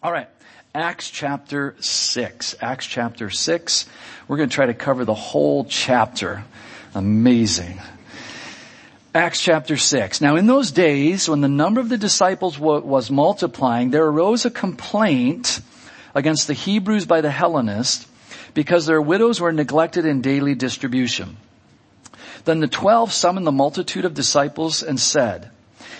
All right. Acts chapter 6. Acts chapter 6. We're going to try to cover the whole chapter. Amazing. Acts chapter 6. Now in those days, when the number of the disciples was multiplying, there arose a complaint against the Hebrews by the Hellenists because their widows were neglected in daily distribution. Then the twelve summoned the multitude of disciples and said,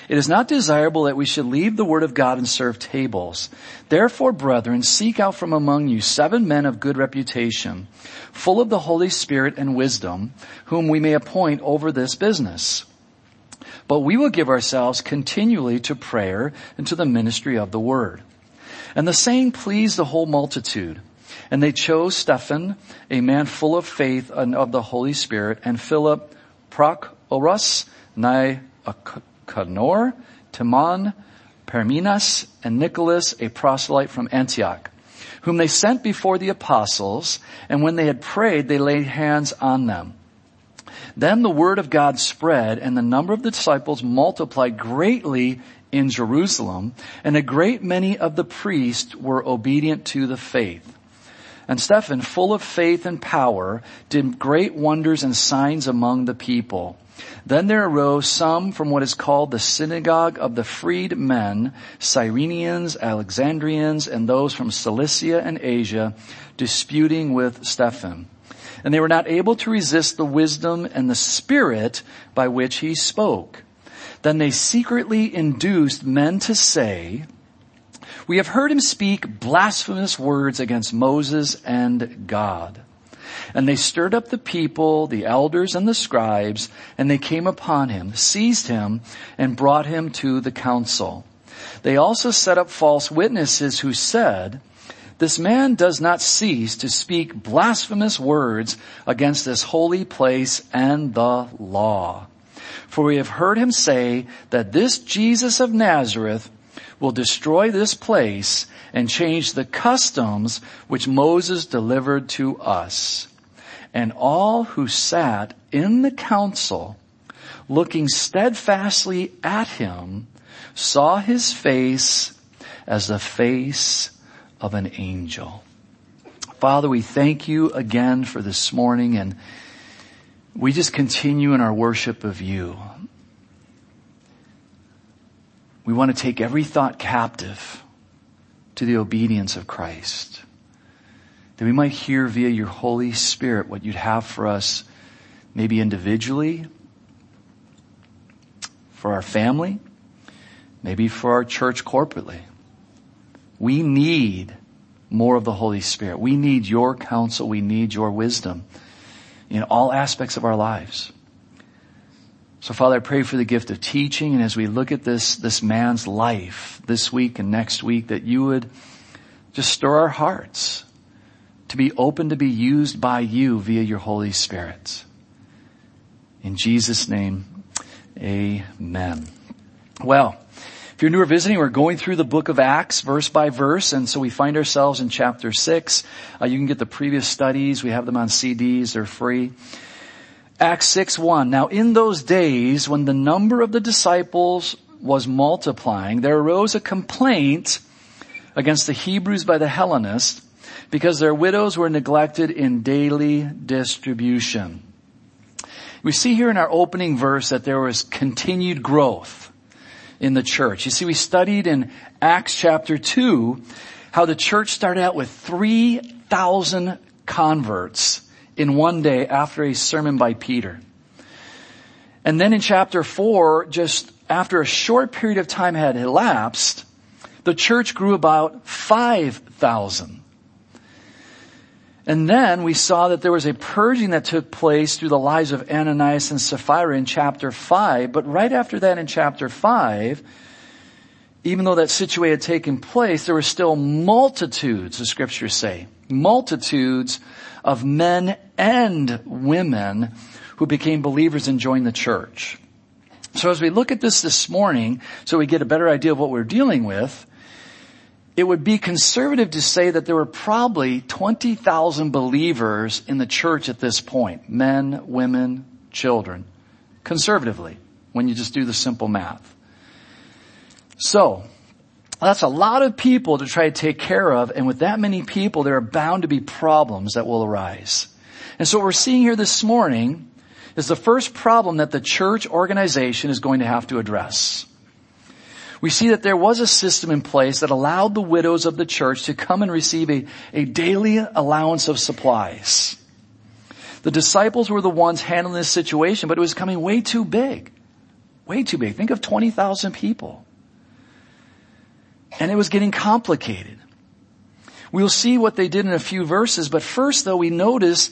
it is not desirable that we should leave the word of God and serve tables. Therefore, brethren, seek out from among you seven men of good reputation, full of the Holy Spirit and wisdom, whom we may appoint over this business. But we will give ourselves continually to prayer and to the ministry of the word. And the saying pleased the whole multitude. And they chose Stephen, a man full of faith and of the Holy Spirit, and Philip, Prochorus, Nicanor, Timon, Parmenas, and Nicholas, a proselyte from Antioch, whom they sent before the apostles, and when they had prayed, they laid hands on them. Then the word of God spread, and the number of the disciples multiplied greatly in Jerusalem, and a great many of the priests were obedient to the faith. And Stephen, full of faith and power, did great wonders and signs among the people. Then there arose some from what is called the synagogue of the freed men, Cyrenians, Alexandrians, and those from Cilicia and Asia, disputing with Stephen. And they were not able to resist the wisdom and the spirit by which he spoke. Then they secretly induced men to say, we have heard him speak blasphemous words against Moses and God. And they stirred up the people, the elders and the scribes, and they came upon him, seized him, and brought him to the council. They also set up false witnesses who said, this man does not cease to speak blasphemous words against this holy place and the law. For we have heard him say that this Jesus of Nazareth will destroy this place and change the customs which Moses delivered to us. And all who sat in the council, looking steadfastly at him, saw his face as the face of an angel. Father, we thank you again for this morning and we just continue in our worship of you. We want to take every thought captive to the obedience of Christ that we might hear via your Holy Spirit what you'd have for us, maybe individually, for our family, maybe for our church corporately. We need more of the Holy Spirit. We need your counsel. We need your wisdom in all aspects of our lives. So Father, I pray for the gift of teaching and as we look at this, this man's life this week and next week that you would just stir our hearts to be open to be used by you via your Holy Spirit. In Jesus name, amen. Well, if you're new or visiting, we're going through the book of Acts verse by verse, and so we find ourselves in chapter 6. Uh, you can get the previous studies. We have them on CDs. They're free. Acts 6 1. Now in those days when the number of the disciples was multiplying, there arose a complaint against the Hebrews by the Hellenists because their widows were neglected in daily distribution. We see here in our opening verse that there was continued growth in the church. You see, we studied in Acts chapter 2 how the church started out with 3,000 converts in one day after a sermon by Peter. And then in chapter 4, just after a short period of time had elapsed, the church grew about 5,000. And then we saw that there was a purging that took place through the lives of Ananias and Sapphira in chapter 5. But right after that in chapter 5, even though that situation had taken place, there were still multitudes, the scriptures say, multitudes of men and women who became believers and joined the church. So as we look at this this morning, so we get a better idea of what we're dealing with, it would be conservative to say that there were probably 20,000 believers in the church at this point. Men, women, children. Conservatively, when you just do the simple math. So, That's a lot of people to try to take care of, and with that many people, there are bound to be problems that will arise. And so what we're seeing here this morning is the first problem that the church organization is going to have to address. We see that there was a system in place that allowed the widows of the church to come and receive a, a daily allowance of supplies. The disciples were the ones handling this situation, but it was coming way too big. Way too big. Think of 20,000 people. And it was getting complicated. We'll see what they did in a few verses, but first though we notice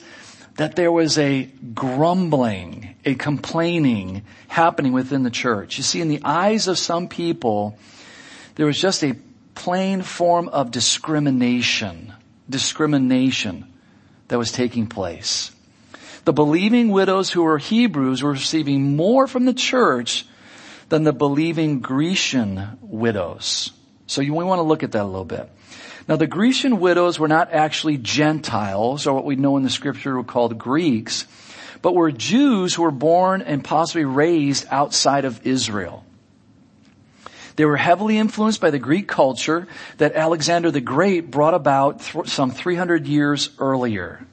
that there was a grumbling, a complaining happening within the church. You see, in the eyes of some people, there was just a plain form of discrimination, discrimination that was taking place. The believing widows who were Hebrews were receiving more from the church than the believing Grecian widows. So we want to look at that a little bit. Now the Grecian widows were not actually Gentiles or what we know in the scripture were called Greeks, but were Jews who were born and possibly raised outside of Israel. They were heavily influenced by the Greek culture that Alexander the Great brought about th- some 300 years earlier.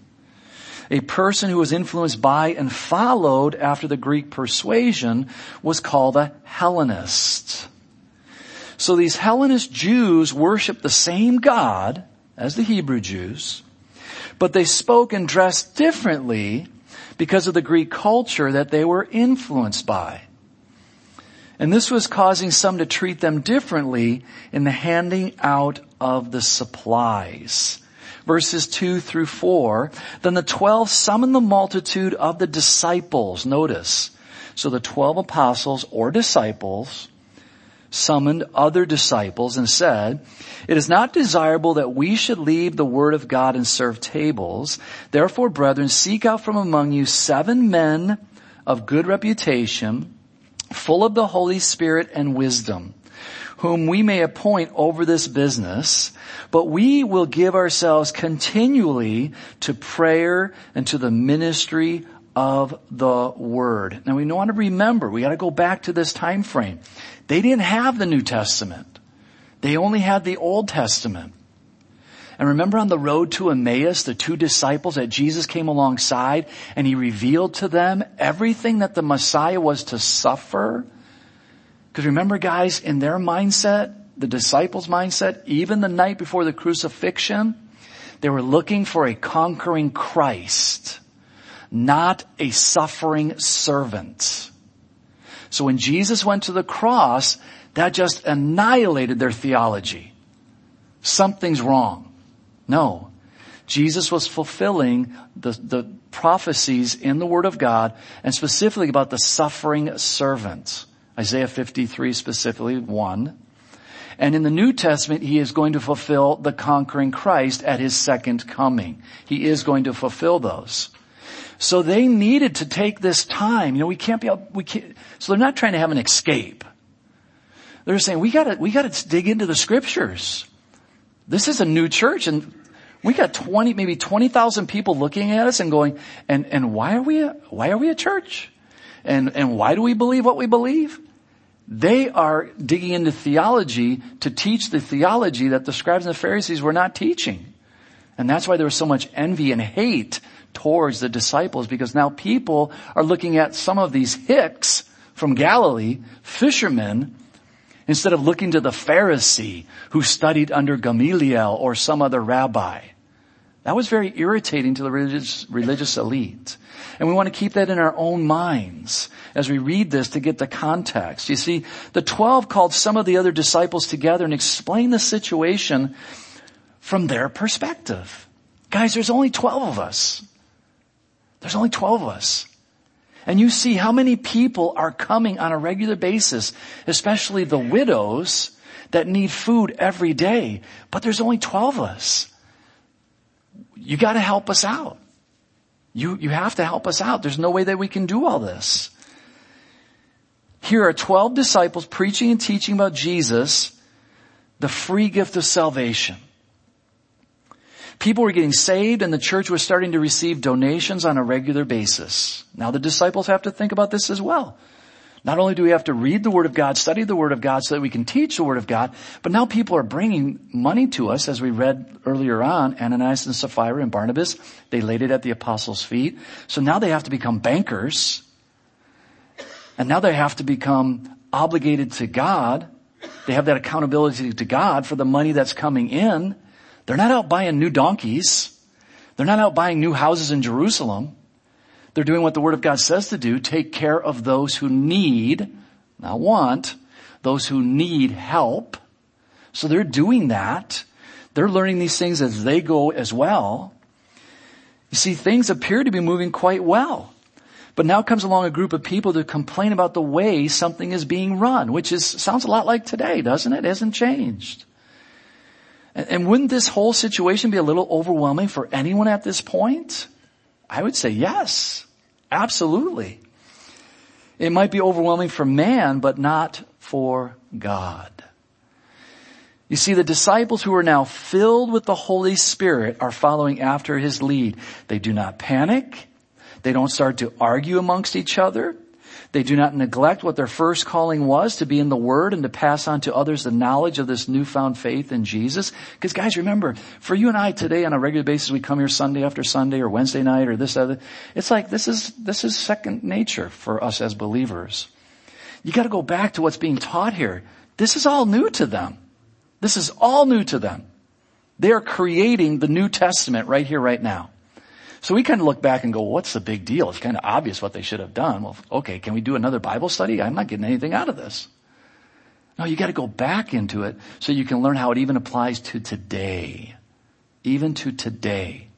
A person who was influenced by and followed after the Greek persuasion was called a Hellenist. So these Hellenist Jews worshiped the same God as the Hebrew Jews, but they spoke and dressed differently because of the Greek culture that they were influenced by. And this was causing some to treat them differently in the handing out of the supplies. Verses 2 through 4, then the twelve summoned the multitude of the disciples. Notice. So the twelve apostles or disciples summoned other disciples and said, it is not desirable that we should leave the word of God and serve tables. Therefore, brethren, seek out from among you seven men of good reputation, full of the Holy Spirit and wisdom, whom we may appoint over this business, but we will give ourselves continually to prayer and to the ministry of the word. Now we want to remember, we got to go back to this time frame. They didn't have the New Testament. They only had the Old Testament. And remember on the road to Emmaus, the two disciples that Jesus came alongside and he revealed to them everything that the Messiah was to suffer? Because remember guys, in their mindset, the disciples mindset, even the night before the crucifixion, they were looking for a conquering Christ not a suffering servant. So when Jesus went to the cross, that just annihilated their theology. Something's wrong. No. Jesus was fulfilling the, the prophecies in the Word of God and specifically about the suffering servant. Isaiah 53 specifically, one. And in the New Testament, he is going to fulfill the conquering Christ at his second coming. He is going to fulfill those. So they needed to take this time. You know, we can't be, we can't, so they're not trying to have an escape. They're saying, we gotta, we gotta dig into the scriptures. This is a new church and we got 20, maybe 20,000 people looking at us and going, and, and why are we, a, why are we a church? And, and why do we believe what we believe? They are digging into theology to teach the theology that the scribes and the Pharisees were not teaching. And that's why there was so much envy and hate towards the disciples because now people are looking at some of these hicks from Galilee, fishermen, instead of looking to the Pharisee who studied under Gamaliel or some other rabbi. That was very irritating to the religious, religious elite. And we want to keep that in our own minds as we read this to get the context. You see, the twelve called some of the other disciples together and explained the situation from their perspective. Guys, there's only 12 of us. There's only 12 of us. And you see how many people are coming on a regular basis, especially the widows that need food every day. But there's only 12 of us. You gotta help us out. You, you have to help us out. There's no way that we can do all this. Here are 12 disciples preaching and teaching about Jesus, the free gift of salvation. People were getting saved and the church was starting to receive donations on a regular basis. Now the disciples have to think about this as well. Not only do we have to read the Word of God, study the Word of God so that we can teach the Word of God, but now people are bringing money to us as we read earlier on, Ananias and Sapphira and Barnabas, they laid it at the apostles' feet. So now they have to become bankers. And now they have to become obligated to God. They have that accountability to God for the money that's coming in. They're not out buying new donkeys. They're not out buying new houses in Jerusalem. They're doing what the Word of God says to do, take care of those who need, not want, those who need help. So they're doing that. They're learning these things as they go as well. You see, things appear to be moving quite well. But now comes along a group of people to complain about the way something is being run, which is, sounds a lot like today, doesn't it? It hasn't changed. And, wouldn't this whole situation be a little overwhelming for anyone at this point? I would say yes. Absolutely. It might be overwhelming for man, but not for God. You see, the disciples who are now filled with the Holy Spirit are following after His lead. They do not panic. They don't start to argue amongst each other. They do not neglect what their first calling was to be in the Word and to pass on to others the knowledge of this newfound faith in Jesus. Because guys, remember, for you and I today on a regular basis, we come here Sunday after Sunday or Wednesday night or this other. It's like this is, this is second nature for us as believers. You gotta go back to what's being taught here. This is all new to them. This is all new to them. They are creating the New Testament right here, right now. So we kind of look back and go, what's the big deal? It's kind of obvious what they should have done. Well, okay, can we do another Bible study? I'm not getting anything out of this. No, you gotta go back into it so you can learn how it even applies to today. Even to today.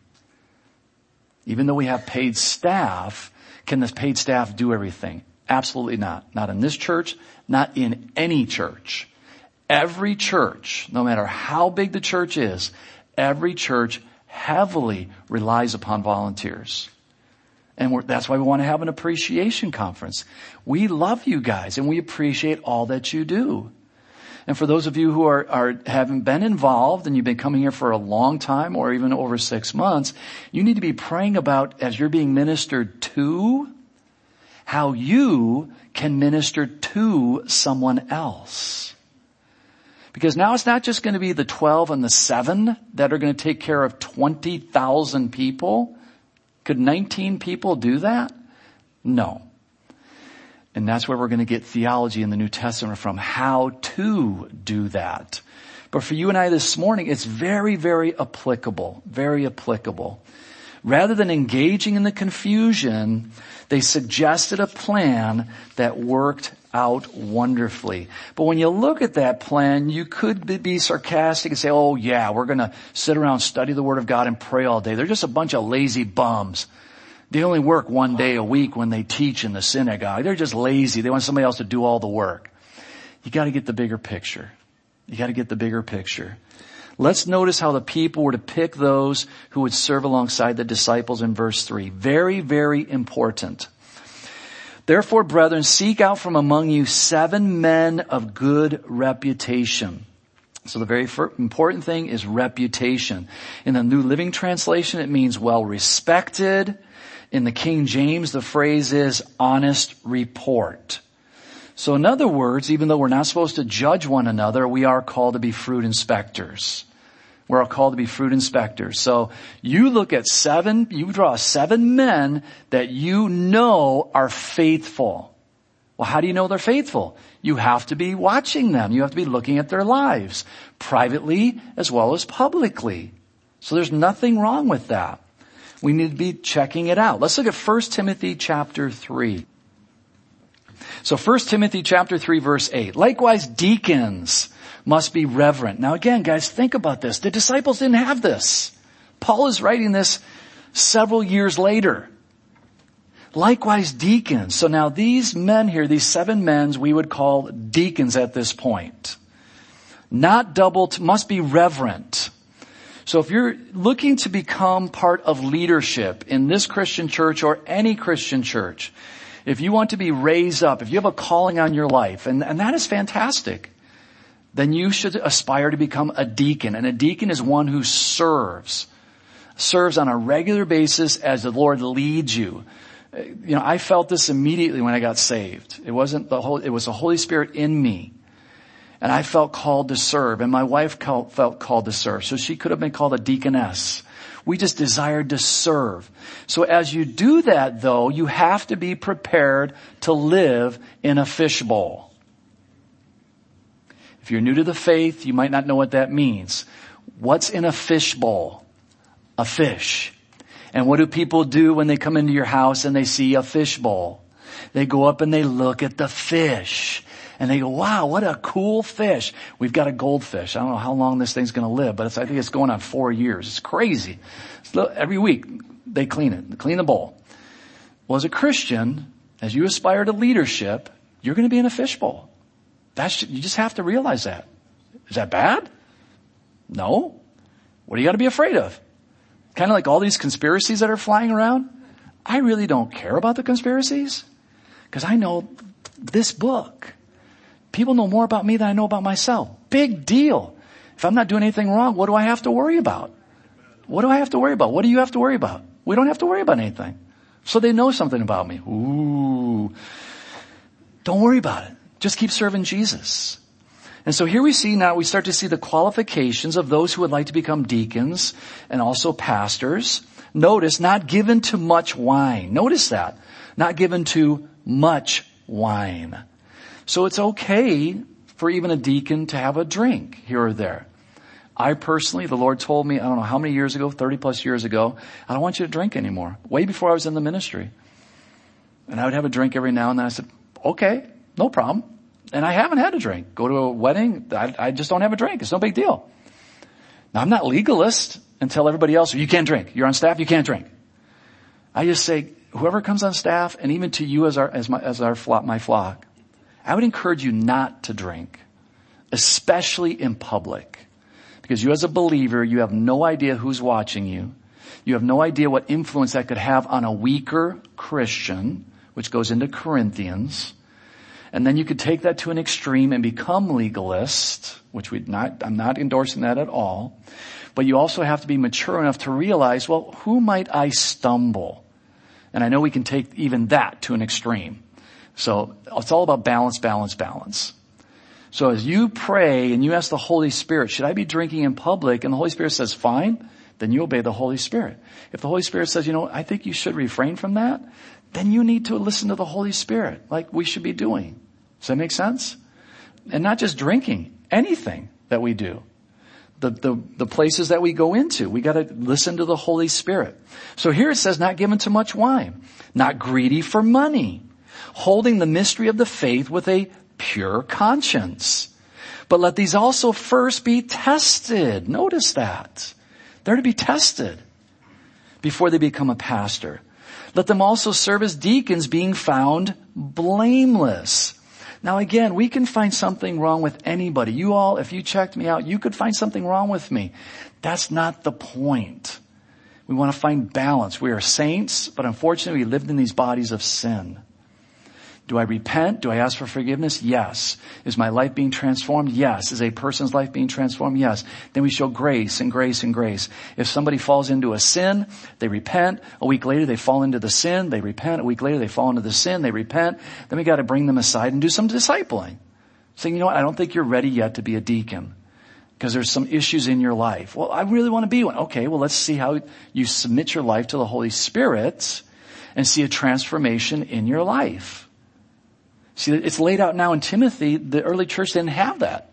Even though we have paid staff, can this paid staff do everything? Absolutely not. Not in this church, not in any church. Every church, no matter how big the church is, every church heavily relies upon volunteers. And that's why we want to have an appreciation conference. We love you guys and we appreciate all that you do. And for those of you who are, are, haven't been involved and you've been coming here for a long time or even over six months, you need to be praying about as you're being ministered to, how you can minister to someone else. Because now it's not just going to be the 12 and the 7 that are going to take care of 20,000 people. Could 19 people do that? No. And that's where we're going to get theology in the New Testament from, how to do that. But for you and I this morning, it's very, very applicable, very applicable. Rather than engaging in the confusion, they suggested a plan that worked out wonderfully. But when you look at that plan, you could be sarcastic and say, oh yeah, we're gonna sit around, study the Word of God and pray all day. They're just a bunch of lazy bums. They only work one day a week when they teach in the synagogue. They're just lazy. They want somebody else to do all the work. You gotta get the bigger picture. You gotta get the bigger picture. Let's notice how the people were to pick those who would serve alongside the disciples in verse 3. Very, very important. Therefore, brethren, seek out from among you seven men of good reputation. So the very important thing is reputation. In the New Living Translation, it means well respected. In the King James, the phrase is honest report. So in other words, even though we're not supposed to judge one another, we are called to be fruit inspectors. We're all called to be fruit inspectors. So you look at seven, you draw seven men that you know are faithful. Well, how do you know they're faithful? You have to be watching them. You have to be looking at their lives, privately as well as publicly. So there's nothing wrong with that. We need to be checking it out. Let's look at 1 Timothy chapter 3. So 1 Timothy chapter 3 verse 8. Likewise deacons must be reverent. Now again, guys, think about this. The disciples didn't have this. Paul is writing this several years later. Likewise deacons. So now these men here, these seven men, we would call deacons at this point. Not double, must be reverent. So if you're looking to become part of leadership in this Christian church or any Christian church, if you want to be raised up, if you have a calling on your life, and, and that is fantastic then you should aspire to become a deacon. And a deacon is one who serves, serves on a regular basis as the Lord leads you. Uh, you know, I felt this immediately when I got saved. It wasn't the whole, it was the Holy Spirit in me. And I felt called to serve and my wife felt called to serve. So she could have been called a deaconess. We just desired to serve. So as you do that though, you have to be prepared to live in a fishbowl. If you're new to the faith, you might not know what that means. What's in a fishbowl? A fish. And what do people do when they come into your house and they see a fishbowl? They go up and they look at the fish. And they go, wow, what a cool fish. We've got a goldfish. I don't know how long this thing's going to live, but I think it's going on four years. It's crazy. Every week they clean it, they clean the bowl. Well, as a Christian, as you aspire to leadership, you're going to be in a fishbowl. That's, you just have to realize that. Is that bad? No. What do you got to be afraid of? Kind of like all these conspiracies that are flying around. I really don't care about the conspiracies because I know this book. People know more about me than I know about myself. Big deal. If I'm not doing anything wrong, what do I have to worry about? What do I have to worry about? What do you have to worry about? We don't have to worry about anything. So they know something about me. Ooh. Don't worry about it. Just keep serving Jesus. And so here we see now, we start to see the qualifications of those who would like to become deacons and also pastors. Notice, not given to much wine. Notice that. Not given to much wine. So it's okay for even a deacon to have a drink here or there. I personally, the Lord told me, I don't know how many years ago, 30 plus years ago, I don't want you to drink anymore. Way before I was in the ministry. And I would have a drink every now and then. I said, okay, no problem. And I haven't had a drink. Go to a wedding, I, I just don't have a drink. It's no big deal. Now I'm not legalist and tell everybody else, you can't drink. You're on staff, you can't drink. I just say, whoever comes on staff and even to you as our, as my, as our flock, my flock, I would encourage you not to drink, especially in public. Because you as a believer, you have no idea who's watching you. You have no idea what influence that could have on a weaker Christian, which goes into Corinthians. And then you could take that to an extreme and become legalist, which we not, I'm not endorsing that at all. But you also have to be mature enough to realize, well, who might I stumble? And I know we can take even that to an extreme. So it's all about balance, balance, balance. So as you pray and you ask the Holy Spirit, should I be drinking in public? And the Holy Spirit says, fine, then you obey the Holy Spirit. If the Holy Spirit says, you know, I think you should refrain from that, then you need to listen to the Holy Spirit like we should be doing. Does that make sense? And not just drinking, anything that we do. The, the, the places that we go into, we gotta listen to the Holy Spirit. So here it says not given to much wine, not greedy for money, holding the mystery of the faith with a pure conscience. But let these also first be tested. Notice that. They're to be tested before they become a pastor. Let them also serve as deacons being found blameless. Now again, we can find something wrong with anybody. You all, if you checked me out, you could find something wrong with me. That's not the point. We want to find balance. We are saints, but unfortunately we lived in these bodies of sin. Do I repent? Do I ask for forgiveness? Yes. Is my life being transformed? Yes. Is a person's life being transformed? Yes. Then we show grace and grace and grace. If somebody falls into a sin, they repent. A week later they fall into the sin, they repent. A week later they fall into the sin, they repent. Then we gotta bring them aside and do some discipling. Saying, you know what, I don't think you're ready yet to be a deacon. Because there's some issues in your life. Well, I really want to be one. Okay, well let's see how you submit your life to the Holy Spirit and see a transformation in your life. See, it's laid out now in Timothy. The early church didn't have that.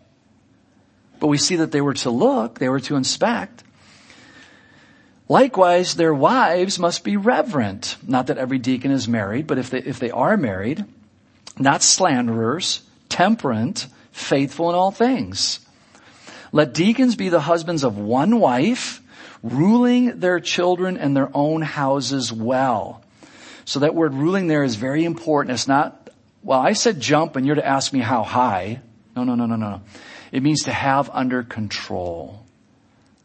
But we see that they were to look, they were to inspect. Likewise, their wives must be reverent. Not that every deacon is married, but if they, if they are married, not slanderers, temperate, faithful in all things. Let deacons be the husbands of one wife, ruling their children and their own houses well. So that word ruling there is very important. It's not well, I said jump and you're to ask me how high. No, no, no, no, no. It means to have under control.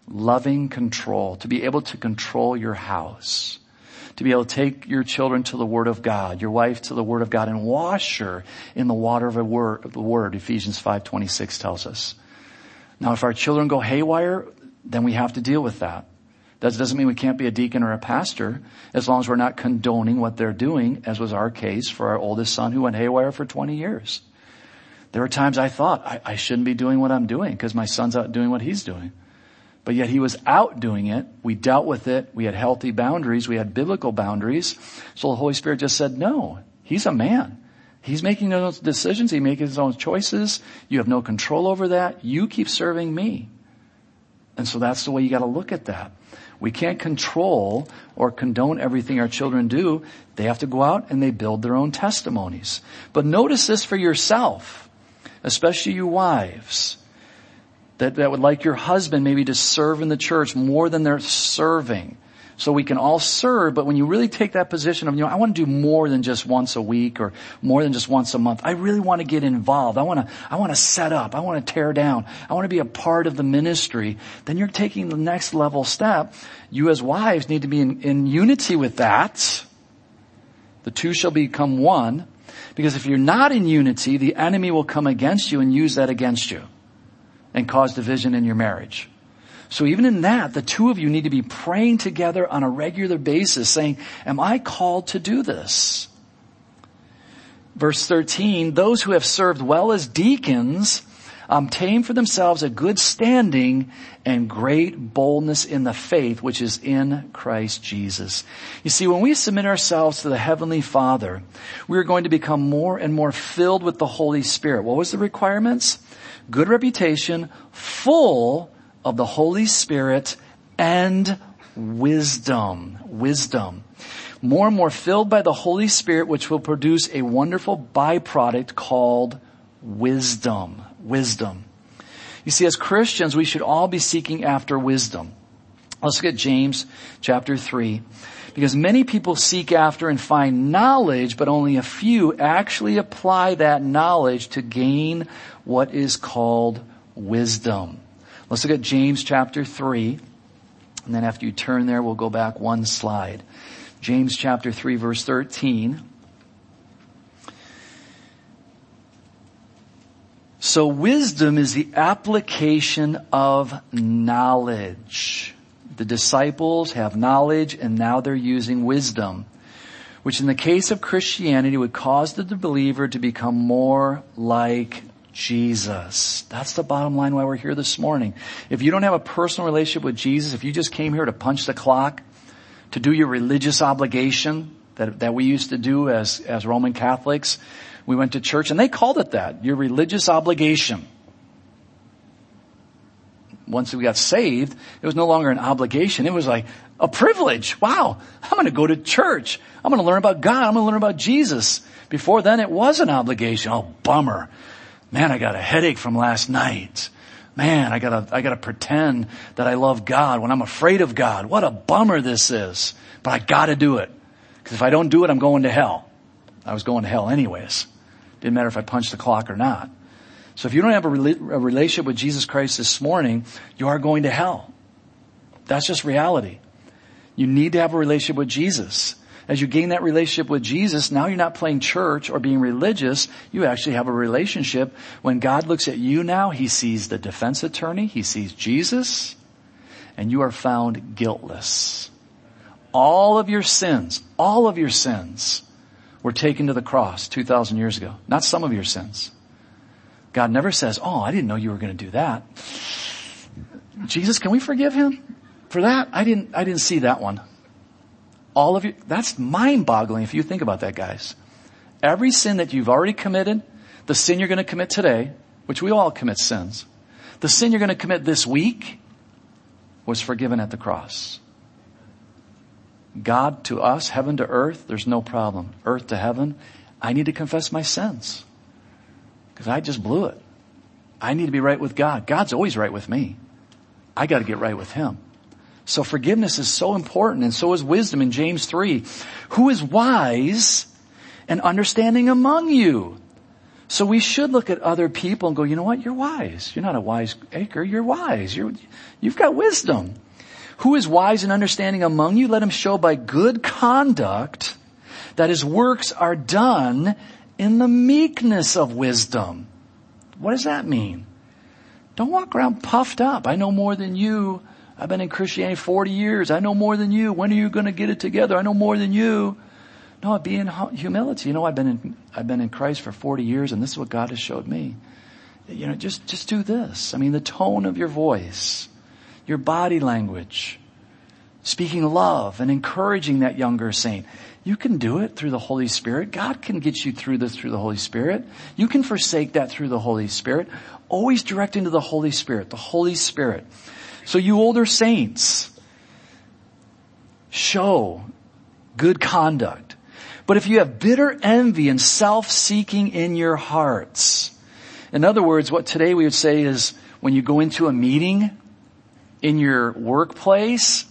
Loving control. To be able to control your house. To be able to take your children to the Word of God, your wife to the Word of God and wash her in the water of, word, the Word, Ephesians 5.26 tells us. Now if our children go haywire, then we have to deal with that. That doesn't mean we can't be a deacon or a pastor as long as we're not condoning what they're doing, as was our case for our oldest son who went haywire for 20 years. There were times I thought I, I shouldn't be doing what I'm doing because my son's out doing what he's doing. But yet he was out doing it. We dealt with it. We had healthy boundaries. We had biblical boundaries. So the Holy Spirit just said, no, he's a man. He's making those decisions. He makes his own choices. You have no control over that. You keep serving me. And so that's the way you gotta look at that. We can't control or condone everything our children do. They have to go out and they build their own testimonies. But notice this for yourself, especially you wives that, that would like your husband maybe to serve in the church more than they're serving. So we can all serve, but when you really take that position of, you know, I want to do more than just once a week or more than just once a month. I really want to get involved. I want to, I want to set up. I want to tear down. I want to be a part of the ministry. Then you're taking the next level step. You as wives need to be in, in unity with that. The two shall become one. Because if you're not in unity, the enemy will come against you and use that against you and cause division in your marriage. So even in that, the two of you need to be praying together on a regular basis saying, am I called to do this? Verse 13, those who have served well as deacons um, obtain for themselves a good standing and great boldness in the faith which is in Christ Jesus. You see, when we submit ourselves to the Heavenly Father, we are going to become more and more filled with the Holy Spirit. What was the requirements? good reputation, full of the Holy Spirit and wisdom. Wisdom. More and more filled by the Holy Spirit, which will produce a wonderful byproduct called wisdom. Wisdom. You see, as Christians, we should all be seeking after wisdom. Let's look at James chapter 3. Because many people seek after and find knowledge, but only a few actually apply that knowledge to gain what is called wisdom. Let's look at James chapter 3. And then after you turn there, we'll go back one slide. James chapter 3 verse 13. So wisdom is the application of knowledge. The disciples have knowledge and now they're using wisdom, which in the case of Christianity would cause the believer to become more like Jesus. That's the bottom line why we're here this morning. If you don't have a personal relationship with Jesus, if you just came here to punch the clock, to do your religious obligation that, that we used to do as, as Roman Catholics, we went to church and they called it that, your religious obligation once we got saved, it was no longer an obligation. It was like a privilege. Wow. I'm going to go to church. I'm going to learn about God. I'm going to learn about Jesus. Before then it was an obligation. Oh, bummer. Man, I got a headache from last night. Man, I gotta, I gotta pretend that I love God when I'm afraid of God. What a bummer this is. But I gotta do it. Cause if I don't do it, I'm going to hell. I was going to hell anyways. Didn't matter if I punched the clock or not. So if you don't have a, a relationship with Jesus Christ this morning, you are going to hell. That's just reality. You need to have a relationship with Jesus. As you gain that relationship with Jesus, now you're not playing church or being religious. You actually have a relationship. When God looks at you now, He sees the defense attorney, He sees Jesus, and you are found guiltless. All of your sins, all of your sins were taken to the cross 2,000 years ago. Not some of your sins. God never says, oh, I didn't know you were going to do that. Jesus, can we forgive him for that? I didn't, I didn't see that one. All of you, that's mind boggling if you think about that, guys. Every sin that you've already committed, the sin you're going to commit today, which we all commit sins, the sin you're going to commit this week was forgiven at the cross. God to us, heaven to earth, there's no problem. Earth to heaven, I need to confess my sins. Because I just blew it. I need to be right with God. God's always right with me. I gotta get right with Him. So forgiveness is so important and so is wisdom in James 3. Who is wise and understanding among you? So we should look at other people and go, you know what? You're wise. You're not a wise acre. You're wise. You're, you've got wisdom. Who is wise and understanding among you? Let him show by good conduct that his works are done in the meekness of wisdom. What does that mean? Don't walk around puffed up. I know more than you. I've been in Christianity 40 years. I know more than you. When are you going to get it together? I know more than you. No, be in humility. You know, I've been in, I've been in Christ for 40 years and this is what God has showed me. You know, just, just do this. I mean, the tone of your voice, your body language, speaking love and encouraging that younger saint. You can do it through the Holy Spirit. God can get you through this through the Holy Spirit. You can forsake that through the Holy Spirit. Always directing to the Holy Spirit, the Holy Spirit. So you older saints, show good conduct. But if you have bitter envy and self-seeking in your hearts, in other words, what today we would say is when you go into a meeting in your workplace,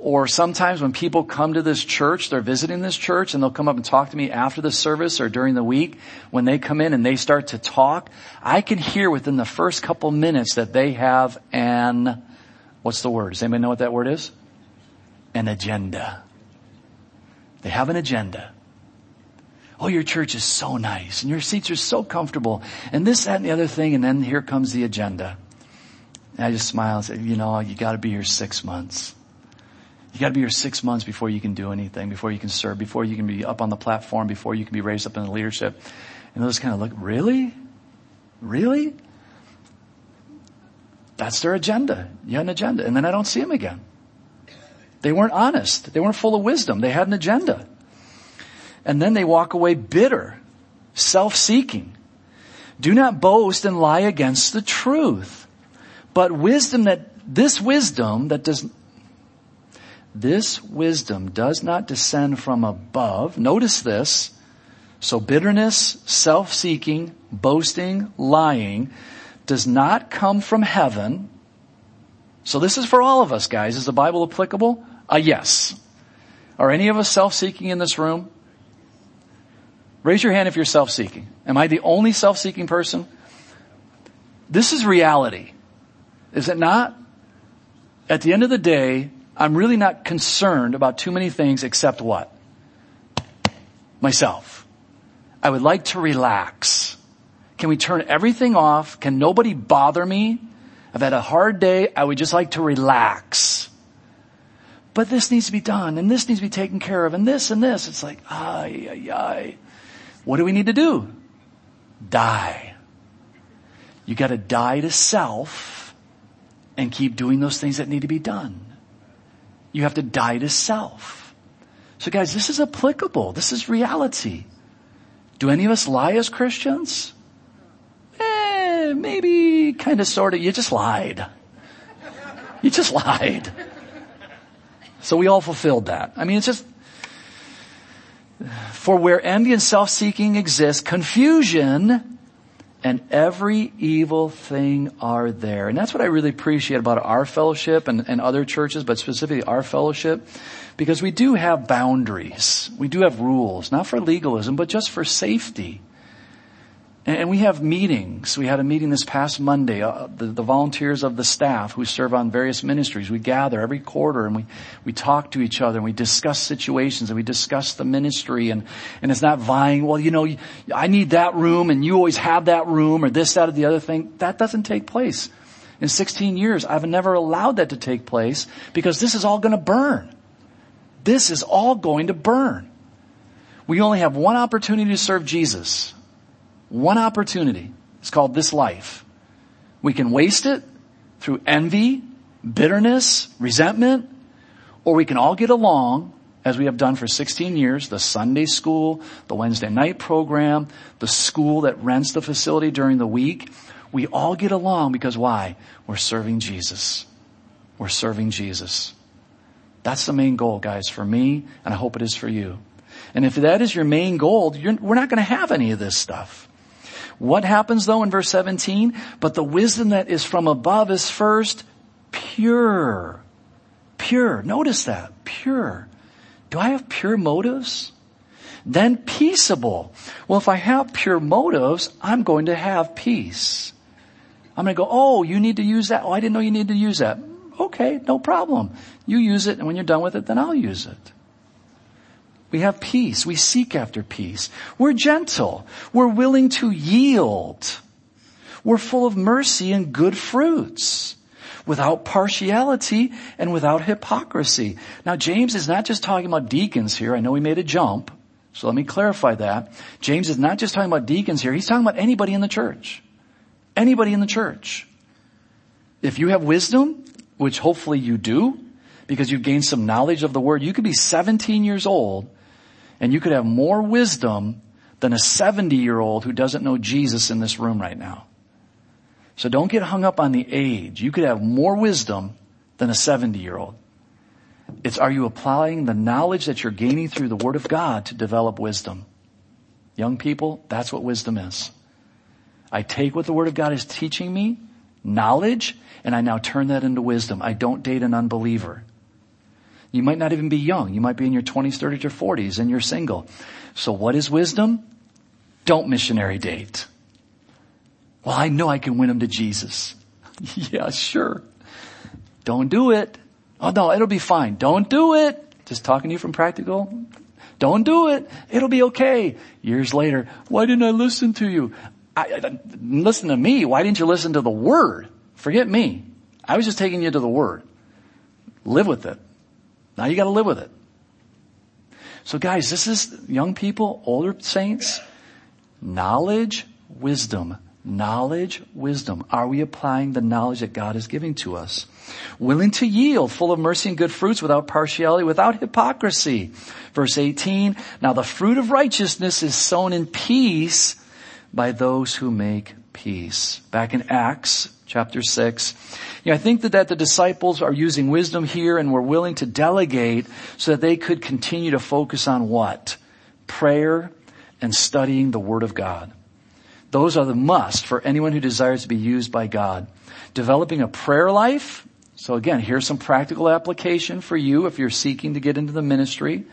or sometimes when people come to this church, they're visiting this church and they'll come up and talk to me after the service or during the week. When they come in and they start to talk, I can hear within the first couple minutes that they have an, what's the word? Does anybody know what that word is? An agenda. They have an agenda. Oh, your church is so nice and your seats are so comfortable and this, that, and the other thing. And then here comes the agenda. And I just smile and say, you know, you gotta be here six months. You gotta be here six months before you can do anything, before you can serve, before you can be up on the platform, before you can be raised up in the leadership. And they'll just kind of look, really? Really? That's their agenda. You had an agenda. And then I don't see them again. They weren't honest. They weren't full of wisdom. They had an agenda. And then they walk away bitter, self-seeking. Do not boast and lie against the truth. But wisdom that, this wisdom that does, this wisdom does not descend from above. Notice this. So bitterness, self-seeking, boasting, lying does not come from heaven. So this is for all of us guys. Is the Bible applicable? A yes. Are any of us self-seeking in this room? Raise your hand if you're self-seeking. Am I the only self-seeking person? This is reality. Is it not? At the end of the day, I'm really not concerned about too many things except what? Myself. I would like to relax. Can we turn everything off? Can nobody bother me? I've had a hard day. I would just like to relax. But this needs to be done and this needs to be taken care of and this and this. It's like, ay, ay, ay. What do we need to do? Die. You gotta die to self and keep doing those things that need to be done. You have to die to self. So guys, this is applicable. This is reality. Do any of us lie as Christians? Eh, maybe kind of sort of. You just lied. You just lied. So we all fulfilled that. I mean, it's just, for where envy and self-seeking exist, confusion and every evil thing are there. And that's what I really appreciate about our fellowship and, and other churches, but specifically our fellowship, because we do have boundaries. We do have rules, not for legalism, but just for safety. And we have meetings. We had a meeting this past Monday. Uh, the, the, volunteers of the staff who serve on various ministries, we gather every quarter and we, we talk to each other and we discuss situations and we discuss the ministry and, and it's not vying, well, you know, I need that room and you always have that room or this, that, or the other thing. That doesn't take place. In 16 years, I've never allowed that to take place because this is all going to burn. This is all going to burn. We only have one opportunity to serve Jesus one opportunity. It's called this life. We can waste it through envy, bitterness, resentment, or we can all get along as we have done for 16 years, the Sunday school, the Wednesday night program, the school that rents the facility during the week. We all get along because why? We're serving Jesus. We're serving Jesus. That's the main goal, guys, for me, and I hope it is for you. And if that is your main goal, we're not going to have any of this stuff. What happens though in verse 17? But the wisdom that is from above is first pure. Pure. Notice that. Pure. Do I have pure motives? Then peaceable. Well, if I have pure motives, I'm going to have peace. I'm going to go, oh, you need to use that. Oh, I didn't know you needed to use that. Okay, no problem. You use it and when you're done with it, then I'll use it. We have peace. We seek after peace. We're gentle. We're willing to yield. We're full of mercy and good fruits. without partiality and without hypocrisy. Now James is not just talking about deacons here. I know he made a jump. So let me clarify that. James is not just talking about deacons here. He's talking about anybody in the church. Anybody in the church. If you have wisdom, which hopefully you do, because you've gained some knowledge of the word, you could be 17 years old and you could have more wisdom than a 70 year old who doesn't know Jesus in this room right now. So don't get hung up on the age. You could have more wisdom than a 70 year old. It's are you applying the knowledge that you're gaining through the Word of God to develop wisdom? Young people, that's what wisdom is. I take what the Word of God is teaching me, knowledge, and I now turn that into wisdom. I don't date an unbeliever. You might not even be young. You might be in your 20s, 30s, or 40s and you're single. So what is wisdom? Don't missionary date. Well, I know I can win them to Jesus. yeah, sure. Don't do it. Oh no, it'll be fine. Don't do it. Just talking to you from practical. Don't do it. It'll be okay. Years later, why didn't I listen to you? I, I, listen to me. Why didn't you listen to the word? Forget me. I was just taking you to the word. Live with it. Now you gotta live with it. So guys, this is young people, older saints, knowledge, wisdom. Knowledge, wisdom. Are we applying the knowledge that God is giving to us? Willing to yield, full of mercy and good fruits, without partiality, without hypocrisy. Verse 18, now the fruit of righteousness is sown in peace by those who make peace. Back in Acts chapter 6. You know, I think that, that the disciples are using wisdom here and were willing to delegate so that they could continue to focus on what? Prayer and studying the Word of God. Those are the must for anyone who desires to be used by God. Developing a prayer life. So again, here's some practical application for you if you're seeking to get into the ministry.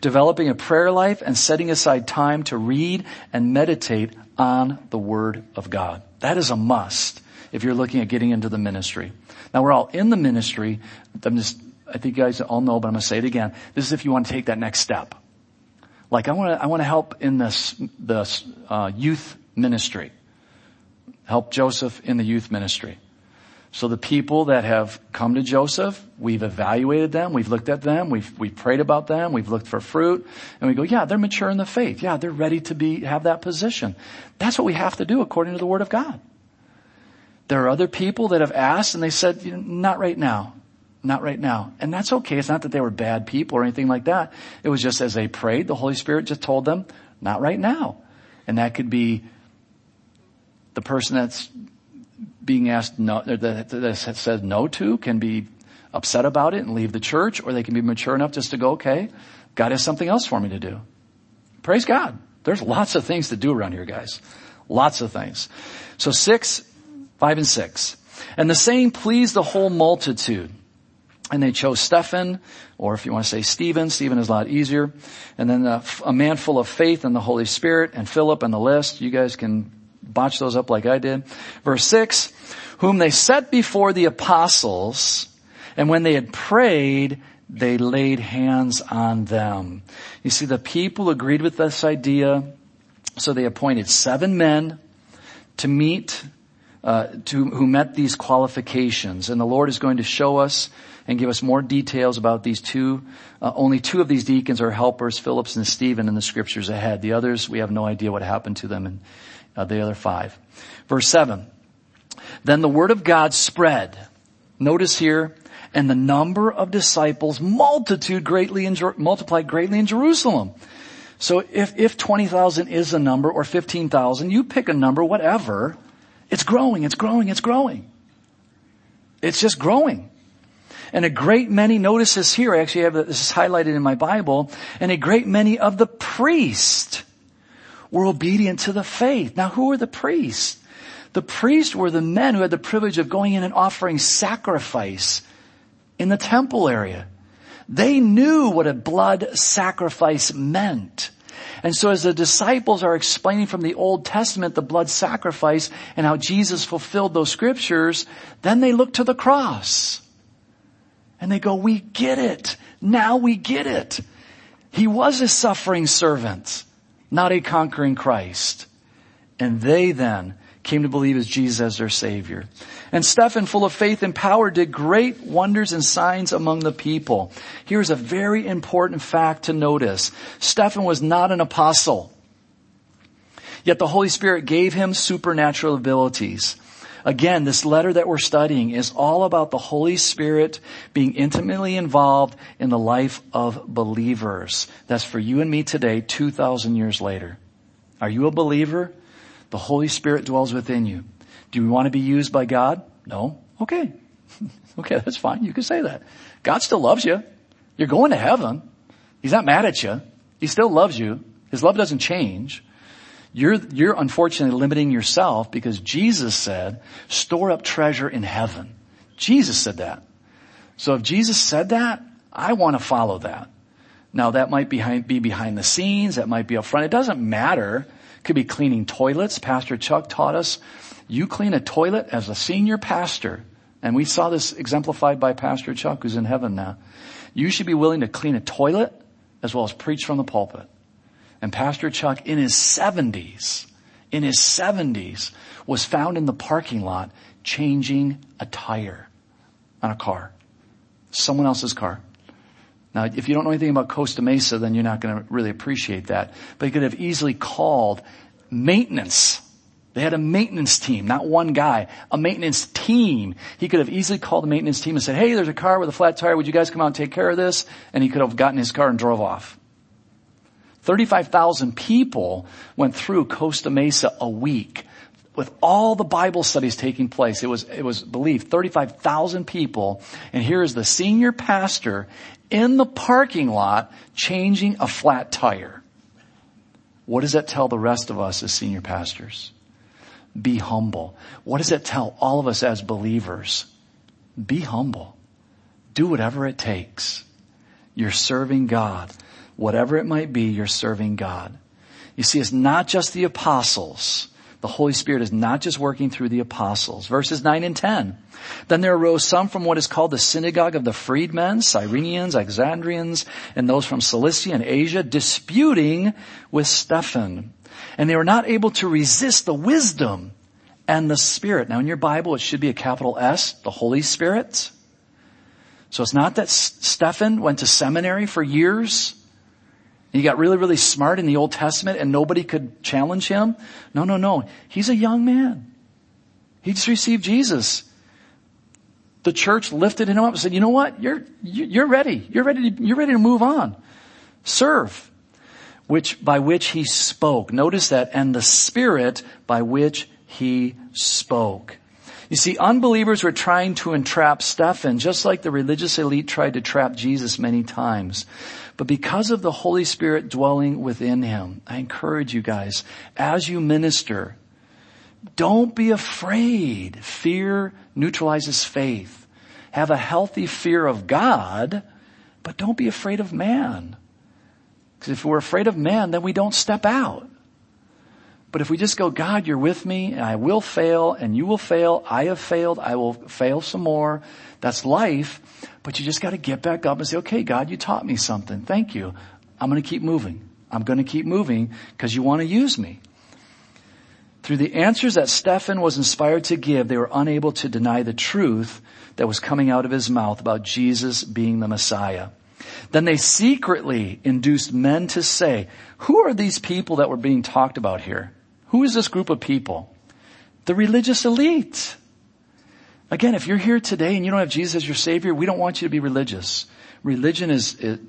Developing a prayer life and setting aside time to read and meditate on the Word of God. That is a must if you're looking at getting into the ministry. Now we're all in the ministry. I'm just, I think you guys all know, but I'm going to say it again. This is if you want to take that next step. Like I want to, I want to help in this, this, uh, youth ministry. Help Joseph in the youth ministry. So the people that have come to Joseph, we've evaluated them, we've looked at them, we've, we've prayed about them, we've looked for fruit, and we go, yeah, they're mature in the faith. Yeah, they're ready to be, have that position. That's what we have to do according to the Word of God. There are other people that have asked and they said, not right now. Not right now. And that's okay. It's not that they were bad people or anything like that. It was just as they prayed, the Holy Spirit just told them, not right now. And that could be the person that's being asked no, that, that says no to can be upset about it and leave the church, or they can be mature enough just to go, okay, God has something else for me to do. Praise God. There's lots of things to do around here, guys. Lots of things. So six, five and six. And the saying pleased the whole multitude. And they chose Stephen, or if you want to say Stephen, Stephen is a lot easier. And then uh, a, a man full of faith and the Holy Spirit, and Philip and the list. You guys can botch those up like I did. Verse six, whom they set before the apostles, and when they had prayed, they laid hands on them. You see, the people agreed with this idea, so they appointed seven men to meet, uh, to, who met these qualifications. And the Lord is going to show us and give us more details about these two. Uh, only two of these deacons are helpers, Phillips and Stephen, in the scriptures ahead. The others, we have no idea what happened to them. And uh, the other five. Verse seven. Then the word of God spread. Notice here, and the number of disciples multitude greatly in, multiplied greatly in Jerusalem. So if, if 20,000 is a number or 15,000, you pick a number, whatever, it's growing, it's growing, it's growing. It's just growing. And a great many, notice this here, I actually have this is highlighted in my Bible, and a great many of the priests were obedient to the faith. Now who were the priests? The priests were the men who had the privilege of going in and offering sacrifice in the temple area. They knew what a blood sacrifice meant. And so as the disciples are explaining from the Old Testament the blood sacrifice and how Jesus fulfilled those scriptures, then they look to the cross. And they go, we get it. Now we get it. He was a suffering servant not a conquering Christ. And they then came to believe as Jesus as their Savior. And Stephen, full of faith and power, did great wonders and signs among the people. Here's a very important fact to notice. Stephen was not an apostle. Yet the Holy Spirit gave him supernatural abilities. Again, this letter that we're studying is all about the Holy Spirit being intimately involved in the life of believers. That's for you and me today, 2,000 years later. Are you a believer? The Holy Spirit dwells within you. Do we want to be used by God? No? Okay. okay, that's fine. You can say that. God still loves you. You're going to heaven. He's not mad at you. He still loves you. His love doesn't change. You're, you're unfortunately limiting yourself because Jesus said, store up treasure in heaven. Jesus said that. So if Jesus said that, I want to follow that. Now that might behind, be behind the scenes, that might be up front. It doesn't matter. Could be cleaning toilets. Pastor Chuck taught us, you clean a toilet as a senior pastor, and we saw this exemplified by Pastor Chuck who's in heaven now. You should be willing to clean a toilet as well as preach from the pulpit. And Pastor Chuck in his seventies, in his seventies, was found in the parking lot changing a tire on a car. Someone else's car. Now, if you don't know anything about Costa Mesa, then you're not going to really appreciate that. But he could have easily called maintenance. They had a maintenance team, not one guy, a maintenance team. He could have easily called the maintenance team and said, hey, there's a car with a flat tire. Would you guys come out and take care of this? And he could have gotten his car and drove off. 35,000 people went through Costa Mesa a week with all the Bible studies taking place. It was, it was believed 35,000 people. And here is the senior pastor in the parking lot changing a flat tire. What does that tell the rest of us as senior pastors? Be humble. What does it tell all of us as believers? Be humble. Do whatever it takes. You're serving God. Whatever it might be, you're serving God. You see, it's not just the apostles. The Holy Spirit is not just working through the apostles. Verses 9 and 10. Then there arose some from what is called the synagogue of the freedmen, Cyrenians, Alexandrians, and those from Cilicia and Asia, disputing with Stephen. And they were not able to resist the wisdom and the Spirit. Now in your Bible, it should be a capital S, the Holy Spirit. So it's not that Stephen went to seminary for years he got really, really smart in the Old Testament and nobody could challenge him. No, no, no. He's a young man. He just received Jesus. The church lifted him up and said, you know what? You're, you're ready. You're ready to, you're ready to move on. Serve. Which, by which he spoke. Notice that. And the spirit by which he spoke. You see, unbelievers were trying to entrap Stephen, just like the religious elite tried to trap Jesus many times. But because of the Holy Spirit dwelling within him, I encourage you guys, as you minister, don't be afraid. Fear neutralizes faith. Have a healthy fear of God, but don't be afraid of man. Because if we're afraid of man, then we don't step out. But if we just go, God, you're with me and I will fail and you will fail. I have failed. I will fail some more. That's life. But you just got to get back up and say, okay, God, you taught me something. Thank you. I'm going to keep moving. I'm going to keep moving because you want to use me. Through the answers that Stephen was inspired to give, they were unable to deny the truth that was coming out of his mouth about Jesus being the Messiah. Then they secretly induced men to say, who are these people that were being talked about here? Who is this group of people? The religious elite. Again, if you're here today and you don't have Jesus as your Savior, we don't want you to be religious. Religion is, it,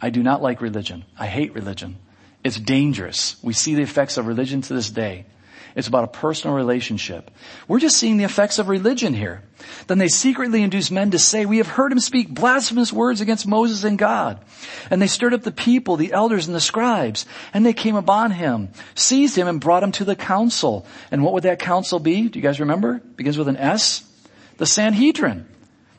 I do not like religion. I hate religion. It's dangerous. We see the effects of religion to this day. It's about a personal relationship. We're just seeing the effects of religion here. Then they secretly induced men to say, we have heard him speak blasphemous words against Moses and God. And they stirred up the people, the elders and the scribes, and they came upon him, seized him and brought him to the council. And what would that council be? Do you guys remember? It begins with an S. The Sanhedrin.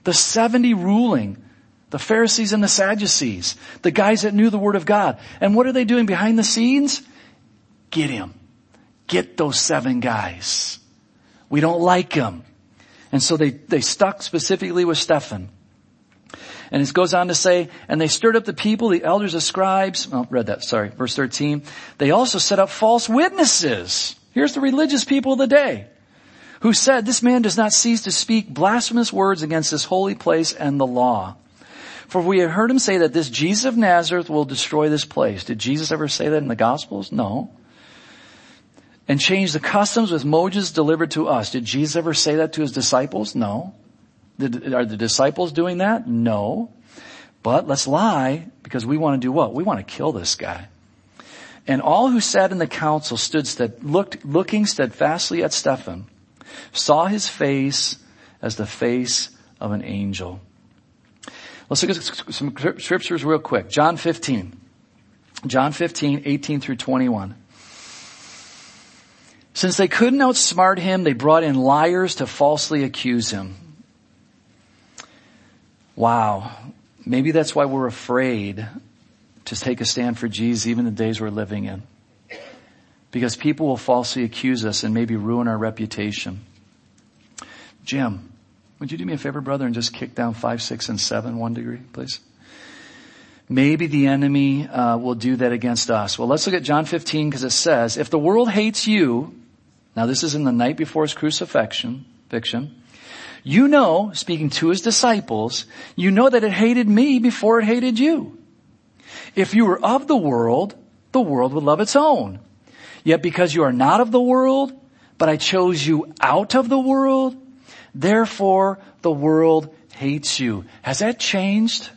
The 70 ruling. The Pharisees and the Sadducees. The guys that knew the Word of God. And what are they doing behind the scenes? Get him get those seven guys. We don't like them. And so they, they stuck specifically with Stephen. And it goes on to say, and they stirred up the people, the elders, the scribes. Oh, read that, sorry. Verse 13. They also set up false witnesses. Here's the religious people of the day. Who said, this man does not cease to speak blasphemous words against this holy place and the law. For we have heard him say that this Jesus of Nazareth will destroy this place. Did Jesus ever say that in the Gospels? No. And change the customs with Moses delivered to us. Did Jesus ever say that to his disciples? No. Did, are the disciples doing that? No. But let's lie because we want to do what? We want to kill this guy. And all who sat in the council stood looked, looking steadfastly at Stephen, saw his face as the face of an angel. Let's look at some scriptures real quick. John 15. John 15, 18 through 21. Since they couldn't outsmart him, they brought in liars to falsely accuse him. Wow. Maybe that's why we're afraid to take a stand for Jesus even the days we're living in. Because people will falsely accuse us and maybe ruin our reputation. Jim, would you do me a favor, brother, and just kick down five, six, and seven one degree, please? Maybe the enemy uh, will do that against us. Well, let's look at John 15 because it says, if the world hates you, now this is in the night before his crucifixion, fiction, you know, speaking to his disciples, you know that it hated me before it hated you. If you were of the world, the world would love its own. Yet because you are not of the world, but I chose you out of the world, therefore the world hates you. Has that changed?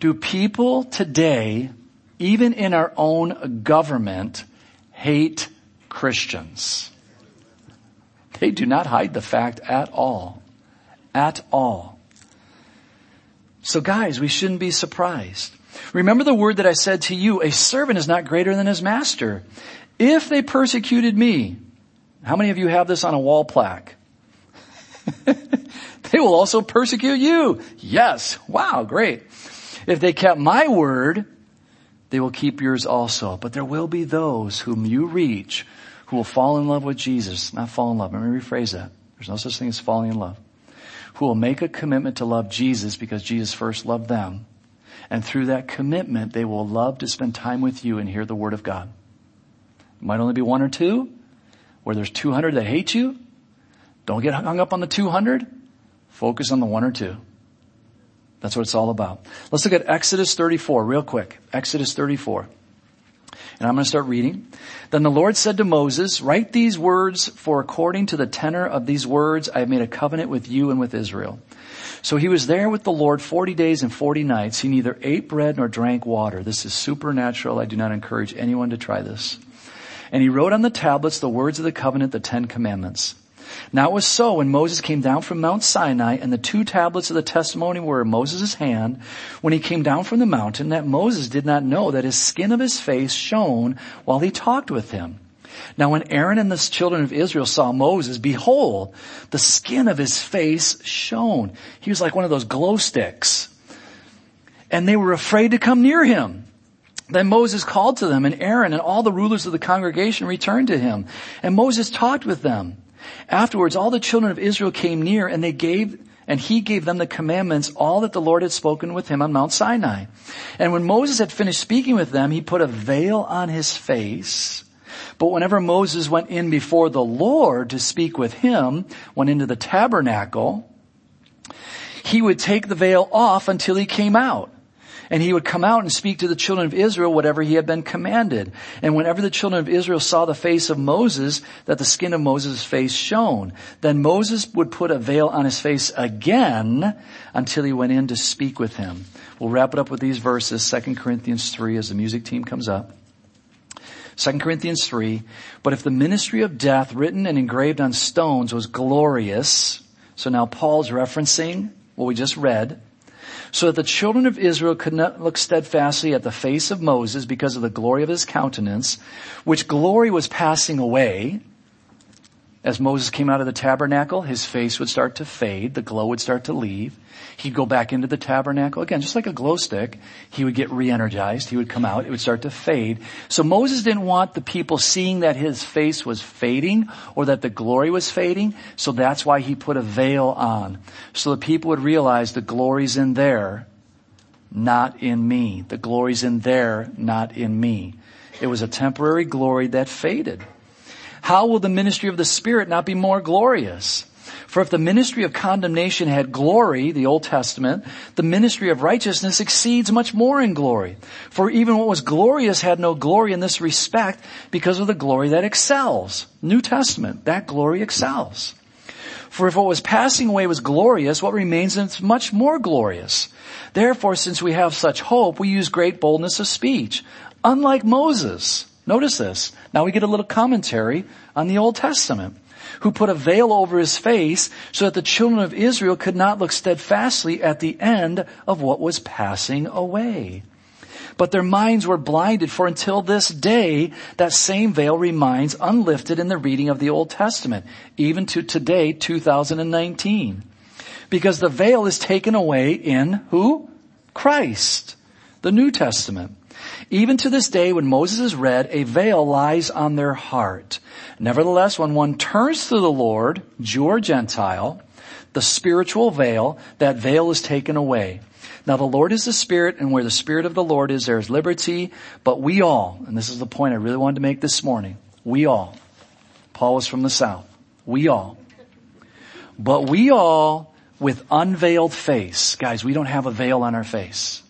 Do people today, even in our own government, hate Christians? They do not hide the fact at all. At all. So guys, we shouldn't be surprised. Remember the word that I said to you, a servant is not greater than his master. If they persecuted me, how many of you have this on a wall plaque? they will also persecute you. Yes. Wow, great. If they kept my word, they will keep yours also. But there will be those whom you reach who will fall in love with Jesus. Not fall in love. Let me rephrase that. There's no such thing as falling in love who will make a commitment to love Jesus because Jesus first loved them. And through that commitment, they will love to spend time with you and hear the word of God. It might only be one or two, where there's 200 that hate you. Don't get hung up on the 200. Focus on the one or two. That's what it's all about. Let's look at Exodus 34 real quick. Exodus 34. And I'm going to start reading. Then the Lord said to Moses, write these words for according to the tenor of these words, I have made a covenant with you and with Israel. So he was there with the Lord 40 days and 40 nights. He neither ate bread nor drank water. This is supernatural. I do not encourage anyone to try this. And he wrote on the tablets the words of the covenant, the Ten Commandments. Now it was so when Moses came down from Mount Sinai and the two tablets of the testimony were in Moses' hand, when he came down from the mountain, that Moses did not know that his skin of his face shone while he talked with him. Now when Aaron and the children of Israel saw Moses, behold, the skin of his face shone. He was like one of those glow sticks. And they were afraid to come near him. Then Moses called to them and Aaron and all the rulers of the congregation returned to him. And Moses talked with them. Afterwards, all the children of Israel came near and they gave and he gave them the commandments, all that the Lord had spoken with him on Mount Sinai. And when Moses had finished speaking with them, he put a veil on his face. But whenever Moses went in before the Lord to speak with him, went into the tabernacle, he would take the veil off until he came out. And he would come out and speak to the children of Israel whatever he had been commanded. And whenever the children of Israel saw the face of Moses, that the skin of Moses' face shone, then Moses would put a veil on his face again until he went in to speak with him. We'll wrap it up with these verses, 2 Corinthians 3 as the music team comes up. 2 Corinthians 3, but if the ministry of death written and engraved on stones was glorious, so now Paul's referencing what we just read, so that the children of Israel could not look steadfastly at the face of Moses because of the glory of his countenance, which glory was passing away. As Moses came out of the tabernacle, his face would start to fade, the glow would start to leave. He'd go back into the tabernacle again, just like a glow stick. He would get re-energized. He would come out. It would start to fade. So Moses didn't want the people seeing that his face was fading or that the glory was fading. So that's why he put a veil on. So the people would realize the glory's in there, not in me. The glory's in there, not in me. It was a temporary glory that faded. How will the ministry of the Spirit not be more glorious? For if the ministry of condemnation had glory, the Old Testament, the ministry of righteousness exceeds much more in glory. For even what was glorious had no glory in this respect because of the glory that excels. New Testament, that glory excels. For if what was passing away was glorious, what remains is much more glorious. Therefore, since we have such hope, we use great boldness of speech. Unlike Moses. Notice this. Now we get a little commentary on the Old Testament who put a veil over his face so that the children of Israel could not look steadfastly at the end of what was passing away. But their minds were blinded for until this day, that same veil remains unlifted in the reading of the Old Testament, even to today, 2019. Because the veil is taken away in who? Christ. The New Testament. Even to this day, when Moses is read, a veil lies on their heart. Nevertheless, when one turns to the Lord, Jew or Gentile, the spiritual veil, that veil is taken away. Now the Lord is the Spirit, and where the Spirit of the Lord is, there is liberty. But we all, and this is the point I really wanted to make this morning, we all, Paul was from the South, we all, but we all with unveiled face. Guys, we don't have a veil on our face.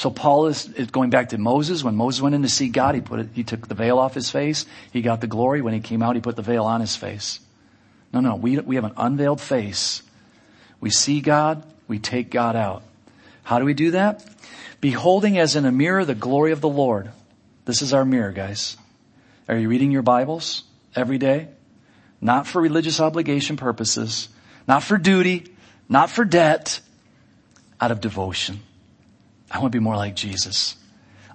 So Paul is, is, going back to Moses. When Moses went in to see God, he put it, he took the veil off his face. He got the glory. When he came out, he put the veil on his face. No, no, we, we have an unveiled face. We see God. We take God out. How do we do that? Beholding as in a mirror the glory of the Lord. This is our mirror, guys. Are you reading your Bibles every day? Not for religious obligation purposes, not for duty, not for debt, out of devotion. I want to be more like Jesus.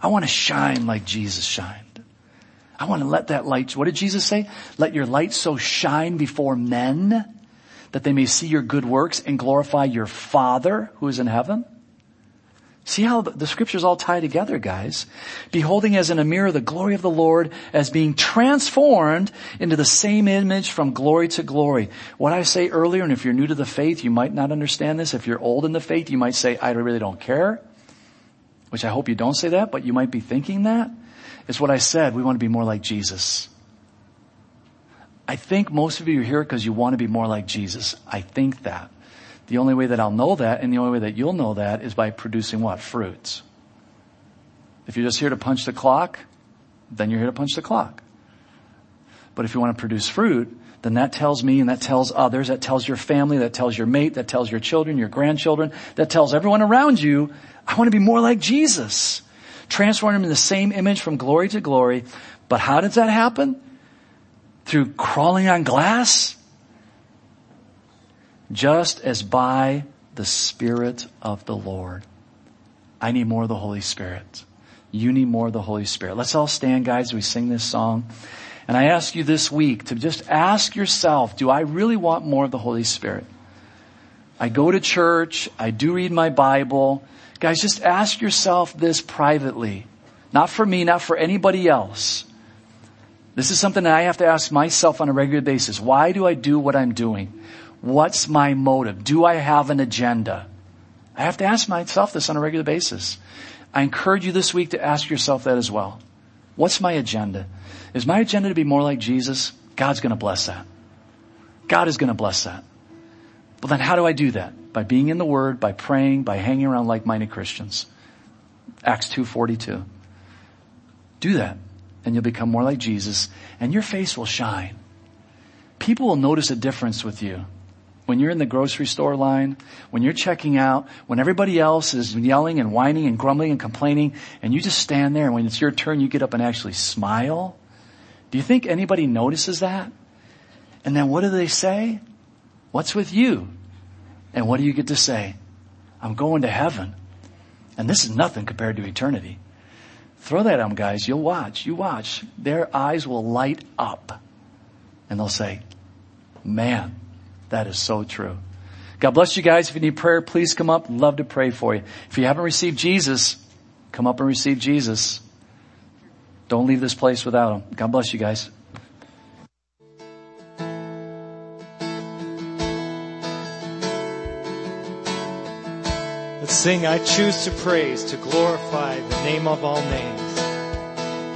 I want to shine like Jesus shined. I want to let that light, what did Jesus say? Let your light so shine before men that they may see your good works and glorify your Father who is in heaven. See how the scriptures all tie together, guys. Beholding as in a mirror the glory of the Lord as being transformed into the same image from glory to glory. What I say earlier, and if you're new to the faith, you might not understand this. If you're old in the faith, you might say, I really don't care which I hope you don't say that, but you might be thinking that, is what I said. We want to be more like Jesus. I think most of you are here because you want to be more like Jesus. I think that. The only way that I'll know that and the only way that you'll know that is by producing what? Fruits. If you're just here to punch the clock, then you're here to punch the clock. But if you want to produce fruit, then that tells me and that tells others, that tells your family, that tells your mate, that tells your children, your grandchildren, that tells everyone around you I want to be more like Jesus. Transform him in the same image from glory to glory. But how does that happen? Through crawling on glass? Just as by the Spirit of the Lord. I need more of the Holy Spirit. You need more of the Holy Spirit. Let's all stand, guys, we sing this song. And I ask you this week to just ask yourself, do I really want more of the Holy Spirit? I go to church, I do read my Bible, Guys, just ask yourself this privately. Not for me, not for anybody else. This is something that I have to ask myself on a regular basis. Why do I do what I'm doing? What's my motive? Do I have an agenda? I have to ask myself this on a regular basis. I encourage you this week to ask yourself that as well. What's my agenda? Is my agenda to be more like Jesus? God's gonna bless that. God is gonna bless that. Well then how do I do that? By being in the Word, by praying, by hanging around like-minded Christians. Acts 2.42. Do that and you'll become more like Jesus and your face will shine. People will notice a difference with you. When you're in the grocery store line, when you're checking out, when everybody else is yelling and whining and grumbling and complaining and you just stand there and when it's your turn you get up and actually smile. Do you think anybody notices that? And then what do they say? What's with you? And what do you get to say? I'm going to heaven. And this is nothing compared to eternity. Throw that on them, guys. You'll watch. You watch. Their eyes will light up. And they'll say, man, that is so true. God bless you guys. If you need prayer, please come up. Love to pray for you. If you haven't received Jesus, come up and receive Jesus. Don't leave this place without him. God bless you guys. Sing, I choose to praise, to glorify the name of all names.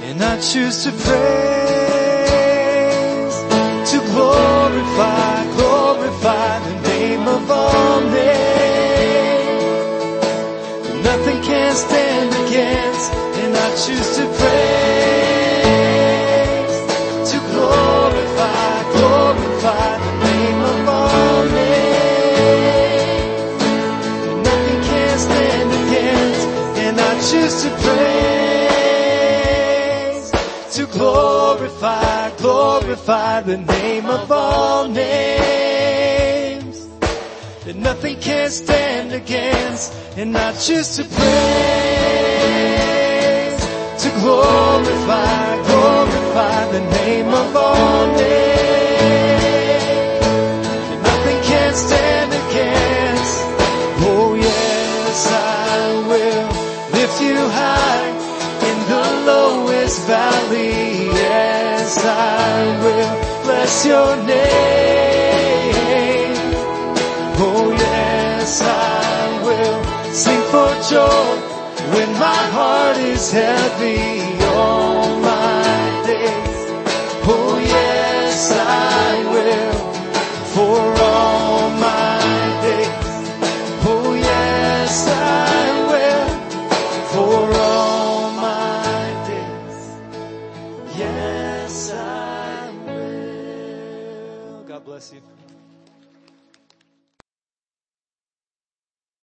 And I choose to praise, glorify the name of all names. That nothing can stand against, and I choose to praise, to glorify, glorify the name of all names. That nothing can stand against. Oh yes, I will lift you high in the lowest valley. Yes, I will bless your name. Oh yes, I will sing for joy when my heart is heavy all my days. Oh yes, I will for Yes,